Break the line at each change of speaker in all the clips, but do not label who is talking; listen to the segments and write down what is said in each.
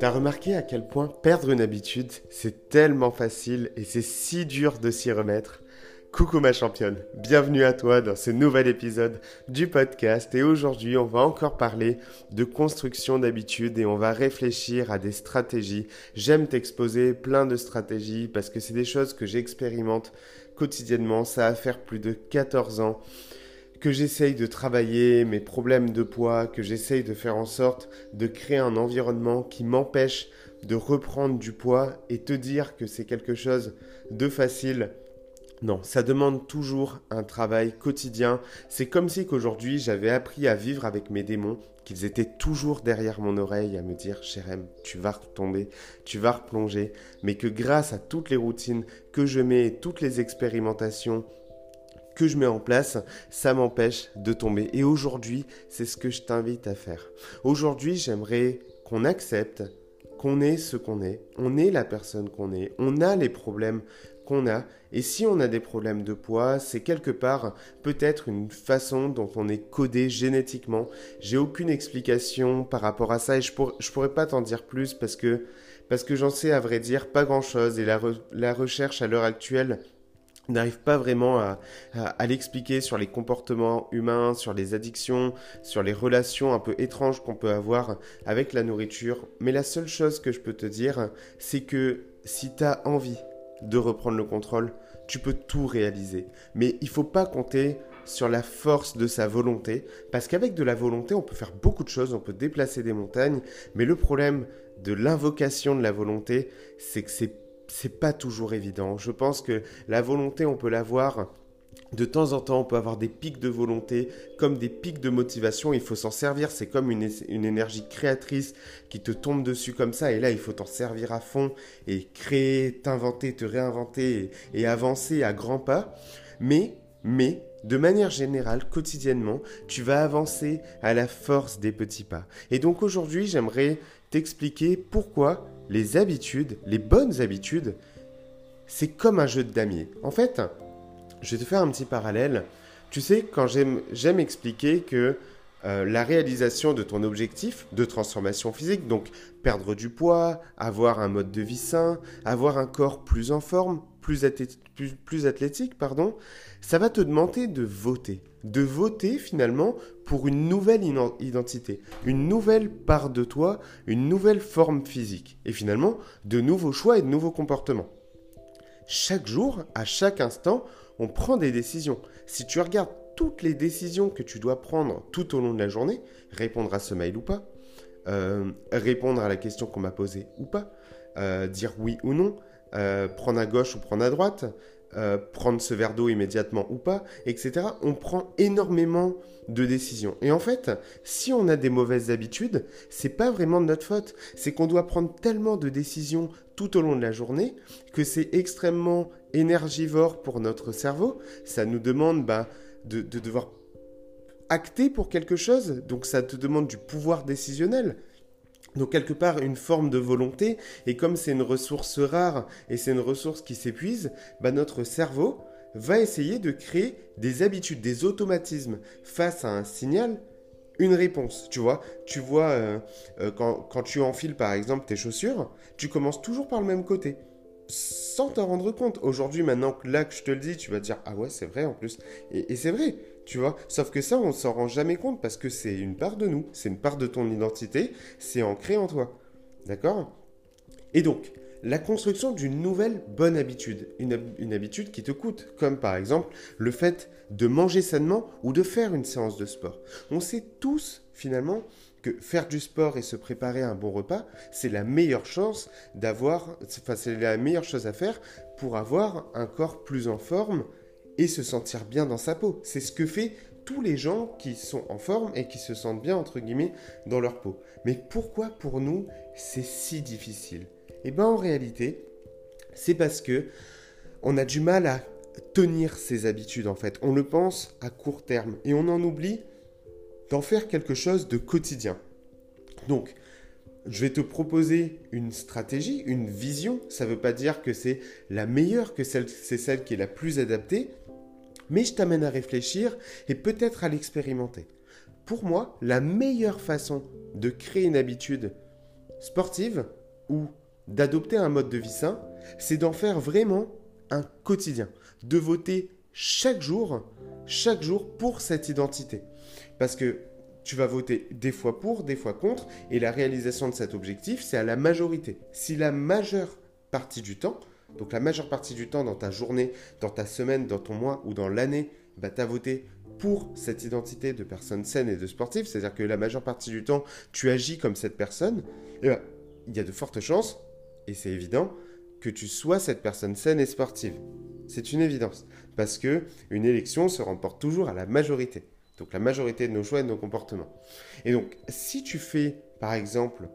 T'as remarqué à quel point perdre une habitude, c'est tellement facile et c'est si dur de s'y remettre? Coucou ma championne, bienvenue à toi dans ce nouvel épisode du podcast et aujourd'hui on va encore parler de construction d'habitudes et on va réfléchir à des stratégies. J'aime t'exposer plein de stratégies parce que c'est des choses que j'expérimente quotidiennement, ça va faire plus de 14 ans que j'essaye de travailler mes problèmes de poids, que j'essaye de faire en sorte de créer un environnement qui m'empêche de reprendre du poids et te dire que c'est quelque chose de facile non, ça demande toujours un travail quotidien. C'est comme si qu'aujourd'hui j'avais appris à vivre avec mes démons, qu'ils étaient toujours derrière mon oreille à me dire Chérem, tu vas retomber, tu vas replonger, mais que grâce à toutes les routines que je mets, toutes les expérimentations que je mets en place, ça m'empêche de tomber. Et aujourd'hui, c'est ce que je t'invite à faire. Aujourd'hui, j'aimerais qu'on accepte qu'on est ce qu'on est, on est la personne qu'on est, on a les problèmes qu'on a. Et si on a des problèmes de poids, c'est quelque part peut-être une façon dont on est codé génétiquement. J'ai aucune explication par rapport à ça et je, pourrais pas t'en dire plus parce que, parce que j'en sais à vrai dire pas grand-chose et la recherche à l'heure actuelle n'arrive pas vraiment à, l'expliquer sur les comportements humains, sur les addictions, sur les relations un peu étranges qu'on peut avoir avec la nourriture. Mais la seule chose que je peux te dire, c'est que si tu as envie de reprendre le contrôle, tu peux tout réaliser. Mais il faut pas compter sur la force de sa volonté, parce qu'avec de la volonté, on peut faire beaucoup de choses, on peut déplacer des montagnes, mais le problème de l'invocation de la volonté, c'est que c'est c'est pas toujours évident. Je pense que la volonté, on peut l'avoir de temps en temps, on peut avoir des pics de volonté, comme des pics de motivation. Il faut s'en servir. C'est comme une, énergie créatrice qui te tombe dessus comme ça. Et là, il faut t'en servir à fond et créer, t'inventer, te réinventer et avancer à grands pas. Mais, mais, de manière générale, quotidiennement, tu vas avancer à la force des petits pas. Et donc aujourd'hui, j'aimerais t'expliquer pourquoi les habitudes, les bonnes habitudes, c'est comme un jeu de damier. En fait, je vais te faire un petit parallèle. Tu sais, quand j'aime expliquer que euh, la réalisation de ton objectif de transformation physique, donc perdre du poids, avoir un mode de vie sain, avoir un corps plus en forme, plus, athlétique, pardon, ça va te demander de voter. De voter finalement pour une nouvelle identité, une nouvelle part de toi, une nouvelle forme physique. Et finalement, de nouveaux choix et de nouveaux comportements. Chaque jour, à chaque instant, on prend des décisions. Si tu regardes toutes les décisions que tu dois prendre tout au long de la journée, répondre à ce mail ou pas, euh, répondre à la question qu'on m'a posée ou pas, euh, dire oui ou non, euh, prendre à gauche ou prendre à droite, prendre ce verre d'eau immédiatement ou pas, etc. On prend énormément de décisions. Et en fait, si on a des mauvaises habitudes, c'est pas vraiment de notre faute. C'est qu'on doit prendre tellement de décisions tout au long de la journée que c'est extrêmement énergivore pour notre cerveau. Ça nous demande bah, de, devoir acter pour quelque chose, donc ça te demande du pouvoir décisionnel. Donc quelque part une forme de volonté, et comme c'est une ressource rare et c'est une ressource qui s'épuise, bah notre cerveau va essayer de créer des habitudes, des automatismes face à un signal, une réponse. Tu vois, tu vois euh, euh, quand, quand tu enfiles par exemple tes chaussures, tu commences toujours par le même côté sans t'en rendre compte. Aujourd'hui, maintenant que là que je te le dis, tu vas te dire Ah ouais, c'est vrai en plus. Et, c'est vrai, tu vois. Sauf que ça, on s'en rend jamais compte parce que c'est une part de nous, c'est une part de ton identité, c'est ancré en toi. D'accord? Et donc, la construction d'une nouvelle bonne habitude, une, une, habitude qui te coûte, comme par exemple le fait de manger sainement ou de faire une séance de sport. On sait tous finalement que faire du sport et se préparer un bon repas, c'est la meilleure chance d'avoir, enfin c'est la meilleure chose à faire pour avoir un corps plus en forme et se sentir bien dans sa peau. C'est ce que fait tous les gens qui sont en forme et qui se sentent bien entre guillemets dans leur peau. Mais pourquoi pour nous c'est si difficile? Eh bien en réalité, c'est parce que on a du mal à tenir ses habitudes en fait. On le pense à court terme et on en oublie d'en faire quelque chose de quotidien. Donc, je vais te proposer une stratégie, une vision. Ça ne veut pas dire que c'est la meilleure, que c'est celle qui est la plus adaptée, mais je t'amène à réfléchir et peut-être à l'expérimenter. pour moi, la meilleure façon de créer une habitude sportive ou d'adopter un mode de vie sain, c'est d'en faire vraiment un quotidien, de voter chaque jour, chaque jour pour cette identité. Parce que tu vas voter des fois pour, des fois contre, et la réalisation de cet objectif, c'est à la majorité. Si la majeure partie du temps, donc la majeure partie du temps dans ta journée, dans ta semaine, dans ton mois ou dans l'année, bah, tu as voté pour cette identité de personne saine et de sportive, c'est-à-dire que la majeure partie du temps, tu agis comme cette personne, eh ben, il y a de fortes chances, et c'est évident, que tu sois cette personne saine et sportive. C'est une évidence, parce que une élection se remporte toujours à la majorité. Donc la majorité de nos choix et de nos comportements. Et donc, si tu fais, par exemple,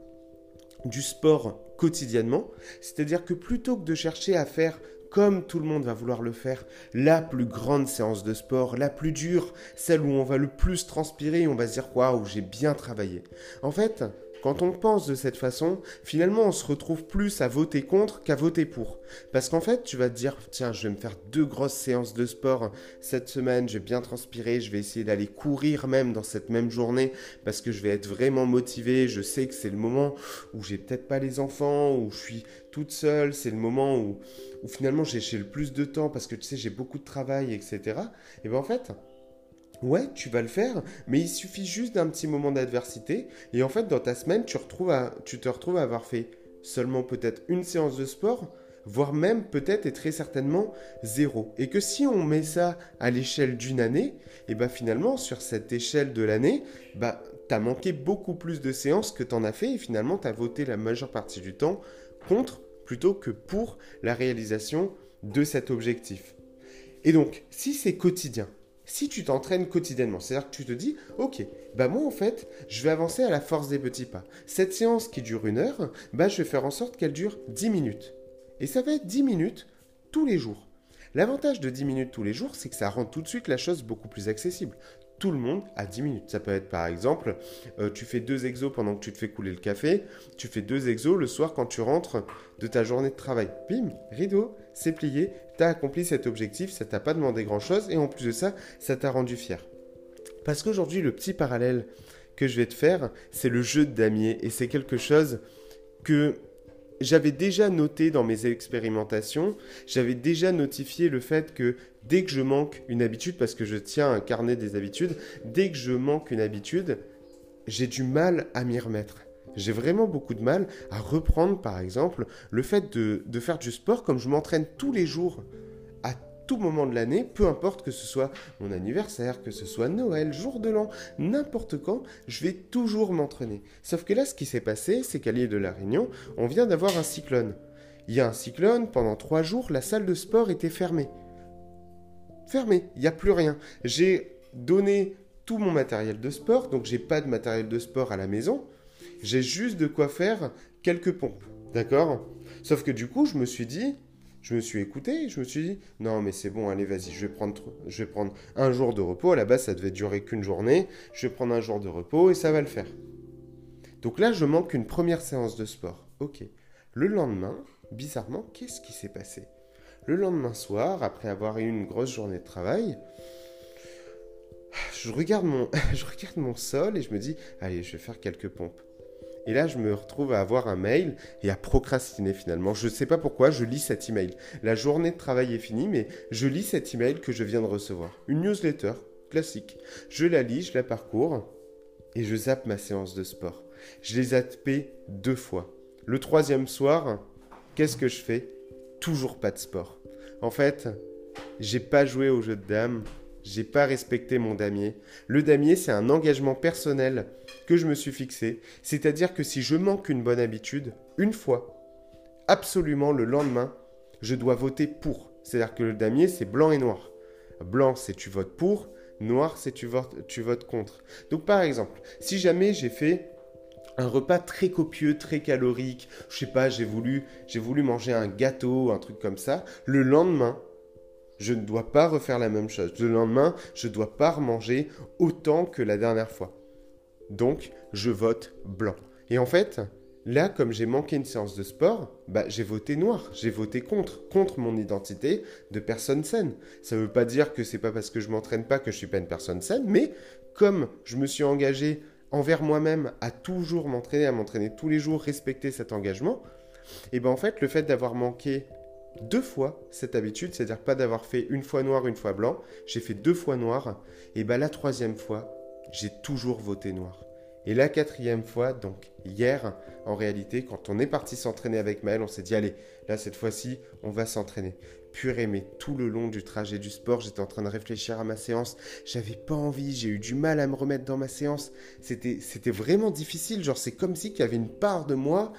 du sport quotidiennement, c'est-à-dire que plutôt que de chercher à faire comme tout le monde va vouloir le faire, la plus grande séance de sport, la plus dure, celle où on va le plus transpirer, on va se dire waouh, j'ai bien travaillé. En fait, quand on pense de cette façon, finalement, on se retrouve plus à voter contre qu'à voter pour. Parce qu'en fait, tu vas te dire, tiens, je vais me faire deux grosses séances de sport cette semaine, je vais bien transpirer, je vais essayer d'aller courir même dans cette même journée, parce que je vais être vraiment motivé, je sais que c'est le moment où j'ai peut-être pas les enfants, où je suis toute seule, c'est le moment où, où finalement j'ai le plus de temps, parce que tu sais, j'ai beaucoup de travail, etc. Et bien en fait, Ouais, tu vas le faire, mais il suffit juste d'un petit moment d'adversité. Et en fait, dans ta semaine, tu, tu te retrouves à avoir fait seulement peut-être une séance de sport, voire même peut-être et très certainement zéro. Et que si on met ça à l'échelle d'une année, et bien finalement, sur cette échelle de l'année, bah, tu as manqué beaucoup plus de séances que tu en as fait et finalement, tu as voté la majeure partie du temps contre plutôt que pour la réalisation de cet objectif. Et donc, si c'est quotidien, si tu t'entraînes quotidiennement, c'est-à-dire que tu te dis, ok, bah moi en fait, je vais avancer à la force des petits pas. Cette séance qui dure une heure, bah je vais faire en sorte qu'elle dure 10 minutes. Et ça va être 10 minutes tous les jours. L'avantage de 10 minutes tous les jours, c'est que ça rend tout de suite la chose beaucoup plus accessible tout le monde à 10 minutes. Ça peut être par exemple, euh, tu fais deux exos pendant que tu te fais couler le café, tu fais deux exos le soir quand tu rentres de ta journée de travail. Bim, rideau, c'est plié, tu as accompli cet objectif, ça t'a pas demandé grand-chose et en plus de ça, ça t'a rendu fier. Parce qu'aujourd'hui, le petit parallèle que je vais te faire, c'est le jeu de damier et c'est quelque chose que j'avais déjà noté dans mes expérimentations, j'avais déjà notifié le fait que dès que je manque une habitude, parce que je tiens un carnet des habitudes, dès que je manque une habitude, j'ai du mal à m'y remettre. J'ai vraiment beaucoup de mal à reprendre, par exemple, le fait de, faire du sport comme je m'entraîne tous les jours tout moment de l'année, peu importe que ce soit mon anniversaire, que ce soit Noël, jour de l'an, n'importe quand, je vais toujours m'entraîner. Sauf que là, ce qui s'est passé, c'est qu'à l'île de la Réunion, on vient d'avoir un cyclone. Il y a un cyclone, pendant trois jours, la salle de sport était fermée. Fermée, il n'y a plus rien. J'ai donné tout mon matériel de sport, donc j'ai pas de matériel de sport à la maison. J'ai juste de quoi faire quelques pompes. D'accord? Sauf que du coup, je me suis dit, je me suis écouté, je me suis dit, non mais c'est bon, allez vas-y, je vais prendre, je vais prendre un jour de repos. À la base, ça devait durer qu'une journée. Je vais prendre un jour de repos et ça va le faire. Donc là, je manque une première séance de sport. Ok. Le lendemain, bizarrement, qu'est-ce qui s'est passé? Le lendemain soir, après avoir eu une grosse journée de travail, je regarde mon, je regarde mon sol et je me dis, allez, je vais faire quelques pompes. Et là, je me retrouve à avoir un mail et à procrastiner finalement. Je ne sais pas pourquoi, je lis cet email. La journée de travail est finie, mais je lis cet email que je viens de recevoir. Une newsletter classique. Je la lis, je la parcours et je zappe ma séance de sport. Je l'ai zappé deux fois. Le troisième soir, qu'est-ce que je fais? Toujours pas de sport. En fait, j'ai pas joué au jeu de dames, j'ai pas respecté mon damier. Le damier, c'est un engagement personnel que je me suis fixé. C'est-à-dire que si je manque une bonne habitude, une fois, absolument le lendemain, je dois voter pour. C'est-à-dire que le damier, c'est blanc et noir. Blanc, c'est tu votes pour. Noir, c'est tu votes, contre. Donc par exemple, si jamais j'ai fait un repas très copieux, très calorique, je sais pas, j'ai voulu, j'ai voulu manger un gâteau, un truc comme ça, le lendemain, je ne dois pas refaire la même chose. Le lendemain, je ne dois pas remanger autant que la dernière fois. Donc, je vote blanc. Et en fait, là, comme j'ai manqué une séance de sport, bah, j'ai voté noir. J'ai voté contre, contre mon identité de personne saine. Ça ne veut pas dire que c'est pas parce que je m'entraîne pas que je suis pas une personne saine, mais comme je me suis engagé envers moi-même à toujours m'entraîner, à m'entraîner tous les jours, respecter cet engagement, et ben en fait, le fait d'avoir manqué deux fois cette habitude, c'est-à-dire pas d'avoir fait une fois noir, une fois blanc, j'ai fait deux fois noir, et ben la troisième fois, j'ai toujours voté noir. Et la quatrième fois, donc hier, en réalité, quand on est parti s'entraîner avec Maël, on s'est dit, allez, là, cette fois-ci, on va s'entraîner. Purée, mais tout le long du trajet du sport, j'étais en train de réfléchir à ma séance. J'avais pas envie, j'ai eu du mal à me remettre dans ma séance. C'était, c'était vraiment difficile. Genre, c'est comme si qu'il y avait une part de moi,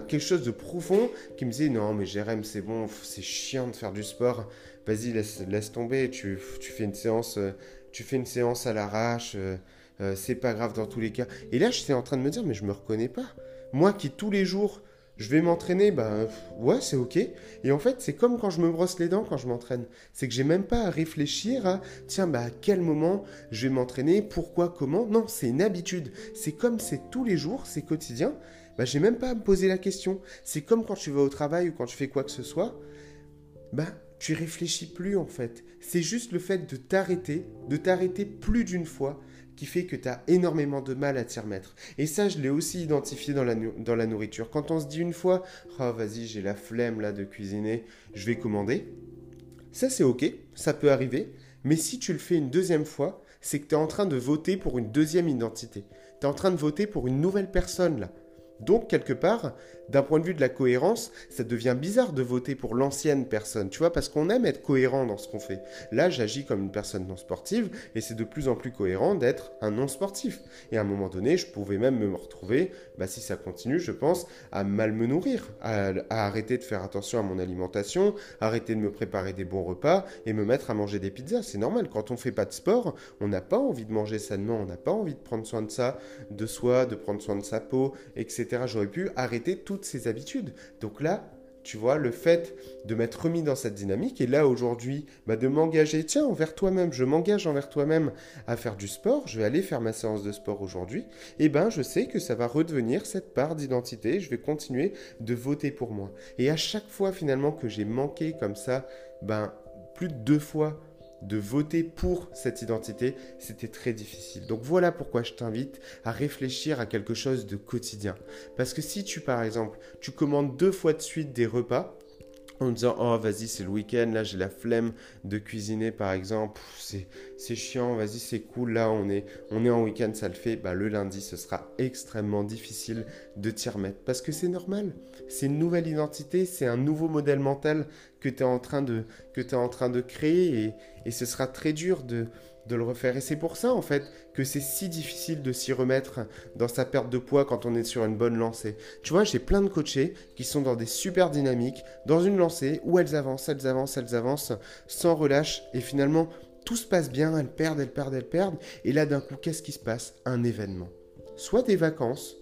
quelque chose de profond, qui me disait, non, mais Jérém, c'est bon, c'est chiant de faire du sport. Vas-y, laisse, laisse tomber. Tu, tu fais une séance, euh, tu fais une séance à l'arrache. Euh, euh, c'est pas grave dans tous les cas. Et là, j'étais en train de me dire, mais je me reconnais pas. Moi qui tous les jours, je vais m'entraîner, ben ouais, c'est ok. Et en fait, c'est comme quand je me brosse les dents quand je m'entraîne. C'est que j'ai même pas à réfléchir à, tiens, bah à quel moment je vais m'entraîner, pourquoi, comment. Non, c'est une habitude. C'est comme c'est tous les jours, c'est quotidien. Bah j'ai même pas à me poser la question. C'est comme quand tu vas au travail ou quand tu fais quoi que ce soit. Bah tu réfléchis plus en fait. C'est juste le fait de t'arrêter, de t'arrêter plus d'une fois qui fait que tu as énormément de mal à t'y remettre. Et ça, je l'ai aussi identifié dans la, dans la nourriture. Quand on se dit une fois, oh vas-y, j'ai la flemme là de cuisiner, je vais commander. Ça, c'est ok, ça peut arriver. Mais si tu le fais une deuxième fois, c'est que tu es en train de voter pour une deuxième identité. Tu es en train de voter pour une nouvelle personne là. Donc, quelque part, d'un point de vue de la cohérence, ça devient bizarre de voter pour l'ancienne personne, tu vois, parce qu'on aime être cohérent dans ce qu'on fait. Là, j'agis comme une personne non sportive, et c'est de plus en plus cohérent d'être un non sportif. Et à un moment donné, je pouvais même me retrouver, bah, si ça continue, je pense, à mal me nourrir, à, arrêter de faire attention à mon alimentation, arrêter de me préparer des bons repas, et me mettre à manger des pizzas. C'est normal, quand on fait pas de sport, on n'a pas envie de manger sainement, on n'a pas envie de prendre soin de ça, de soi, de prendre soin de sa peau, etc. J'aurais pu arrêter toutes ces habitudes. Donc là, tu vois, le fait de m'être remis dans cette dynamique et là aujourd'hui, bah, de m'engager, tiens, envers toi-même, je m'engage envers toi-même à faire du sport, je vais aller faire ma séance de sport aujourd'hui, et eh ben je sais que ça va redevenir cette part d'identité, je vais continuer de voter pour moi. Et à chaque fois finalement que j'ai manqué comme ça, ben plus de deux fois de voter pour cette identité, c'était très difficile. Donc voilà pourquoi je t'invite à réfléchir à quelque chose de quotidien. Parce que si tu, par exemple, tu commandes deux fois de suite des repas, en disant oh vas-y c'est le week-end là j'ai la flemme de cuisiner par exemple c'est c'est chiant vas-y c'est cool là on est on est en week-end ça le fait bah le lundi ce sera extrêmement difficile de t'y remettre parce que c'est normal c'est une nouvelle identité c'est un nouveau modèle mental que tu es en train de que es en train de créer et, et ce sera très dur de de le refaire. Et c'est pour ça, en fait, que c'est si difficile de s'y remettre dans sa perte de poids quand on est sur une bonne lancée. Tu vois, j'ai plein de coachés qui sont dans des super dynamiques, dans une lancée où elles avancent, elles avancent, elles avancent, sans relâche, et finalement, tout se passe bien, elles perdent, elles perdent, elles perdent, et là, d'un coup, qu'est-ce qui se passe? Un événement. Soit des vacances,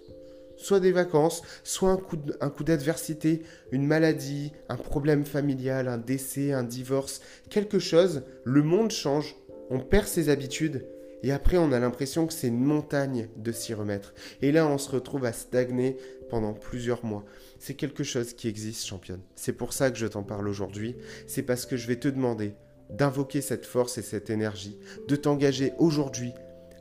soit des vacances, soit un coup, d'adversité, une maladie, un problème familial, un décès, un divorce, quelque chose, le monde change, on perd ses habitudes et après on a l'impression que c'est une montagne de s'y remettre. Et là on se retrouve à stagner pendant plusieurs mois. C'est quelque chose qui existe, championne. C'est pour ça que je t'en parle aujourd'hui. C'est parce que je vais te demander d'invoquer cette force et cette énergie, de t'engager aujourd'hui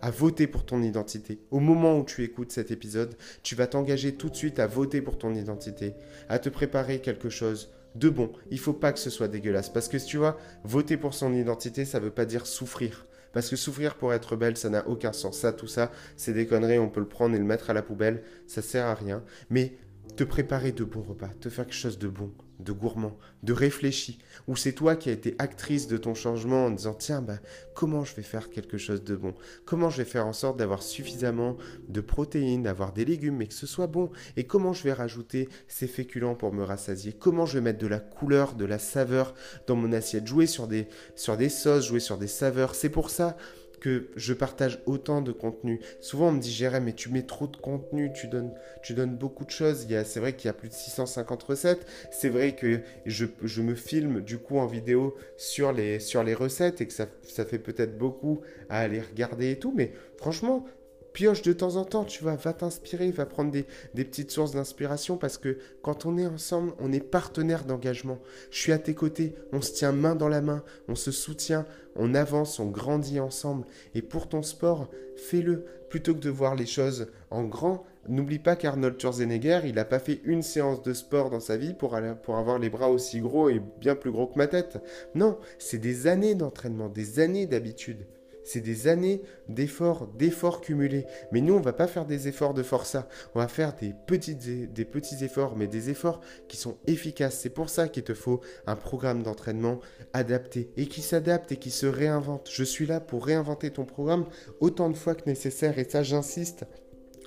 à voter pour ton identité. Au moment où tu écoutes cet épisode, tu vas t'engager tout de suite à voter pour ton identité, à te préparer quelque chose de bon. Il faut pas que ce soit dégueulasse. Parce que tu vois, voter pour son identité, ça veut pas dire souffrir. Parce que souffrir pour être belle, ça n'a aucun sens. Ça, tout ça, c'est des conneries, on peut le prendre et le mettre à la poubelle, ça sert à rien. Mais te préparer de bons repas, te faire quelque chose de bon, de gourmand, de réfléchi, ou c'est toi qui as été actrice de ton changement en disant tiens, bah, comment je vais faire quelque chose de bon? Comment je vais faire en sorte d'avoir suffisamment de protéines, d'avoir des légumes, mais que ce soit bon? Et comment je vais rajouter ces féculents pour me rassasier? Comment je vais mettre de la couleur, de la saveur dans mon assiette? Jouer sur des, sur des sauces, jouer sur des saveurs. C'est pour ça que je partage autant de contenu. Souvent, on me dit, Jérém, mais tu mets trop de contenu, tu donnes, beaucoup de choses. C'est vrai qu'il y a plus de 650 recettes. C'est vrai que je, me filme du coup en vidéo sur les, sur les recettes et que ça, ça fait peut-être beaucoup à aller regarder et tout. Mais franchement, pioche de temps en temps, tu vois, va t'inspirer, va prendre des, petites sources d'inspiration parce que quand on est ensemble, on est partenaire d'engagement. Je suis à tes côtés, on se tient main dans la main, on se soutient, on avance, on grandit ensemble. Et pour ton sport, fais-le plutôt que de voir les choses en grand. N'oublie pas qu'Arnold Schwarzenegger, il n'a pas fait une séance de sport dans sa vie pour avoir les bras aussi gros et bien plus gros que ma tête. Non, c'est des années d'entraînement, des années d'habitude. C'est des années d'efforts, d'efforts cumulés. Mais nous, on va pas faire des efforts de forçat. On va faire des, petites, des petits efforts, mais des efforts qui sont efficaces. C'est pour ça qu'il te faut un programme d'entraînement adapté et qui s'adapte et qui se réinvente. Je suis là pour réinventer ton programme autant de fois que nécessaire. Et ça, j'insiste.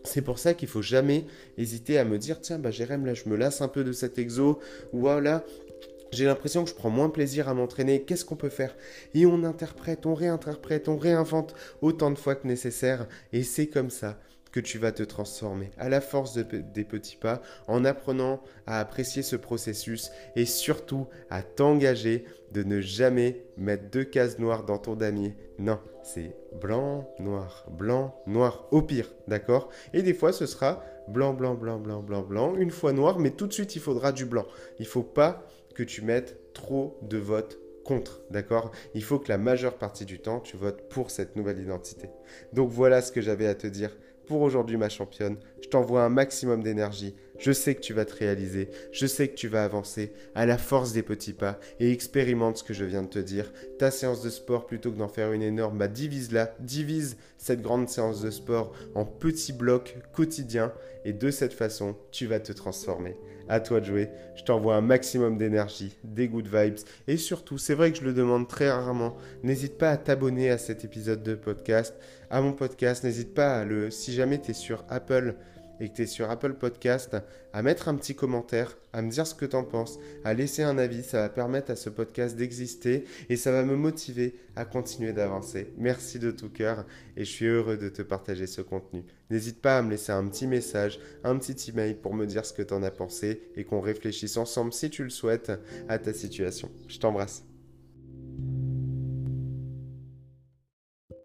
C'est pour ça qu'il faut jamais hésiter à me dire tiens bah Jérém là je me lasse un peu de cet exo ou voilà j'ai l'impression que je prends moins plaisir à m'entraîner. Qu'est-ce qu'on peut faire? Et on interprète, on réinterprète, on réinvente autant de fois que nécessaire. Et c'est comme ça que tu vas te transformer à la force des petits pas en apprenant à apprécier ce processus et surtout à t'engager de ne jamais mettre deux cases noires dans ton damier. Non, c'est blanc, noir, blanc, noir, au pire, d'accord? Et des fois ce sera blanc, blanc, blanc, blanc, blanc, blanc, une fois noir, mais tout de suite il faudra du blanc. Il faut pas que tu mettes trop de votes contre, d'accord? Il faut que la majeure partie du temps, tu votes pour cette nouvelle identité. Donc voilà ce que j'avais à te dire pour aujourd'hui, ma championne. Je t'envoie un maximum d'énergie. Je sais que tu vas te réaliser. Je sais que tu vas avancer à la force des petits pas et expérimente ce que je viens de te dire. Ta séance de sport, plutôt que d'en faire une énorme, bah divise-la. Divise cette grande séance de sport en petits blocs quotidiens et de cette façon, tu vas te transformer. À toi de jouer. Je t'envoie un maximum d'énergie, des good vibes et surtout, c'est vrai que je le demande très rarement. N'hésite pas à t'abonner à cet épisode de podcast, à mon podcast. N'hésite pas à le, si jamais tu es sur Apple, et que tu es sur Apple Podcast, à mettre un petit commentaire, à me dire ce que tu en penses, à laisser un avis. Ça va permettre à ce podcast d'exister et ça va me motiver à continuer d'avancer. Merci de tout cœur et je suis heureux de te partager ce contenu. N'hésite pas à me laisser un petit message, un petit email pour me dire ce que tu en as pensé et qu'on réfléchisse ensemble, si tu le souhaites, à ta situation. Je t'embrasse.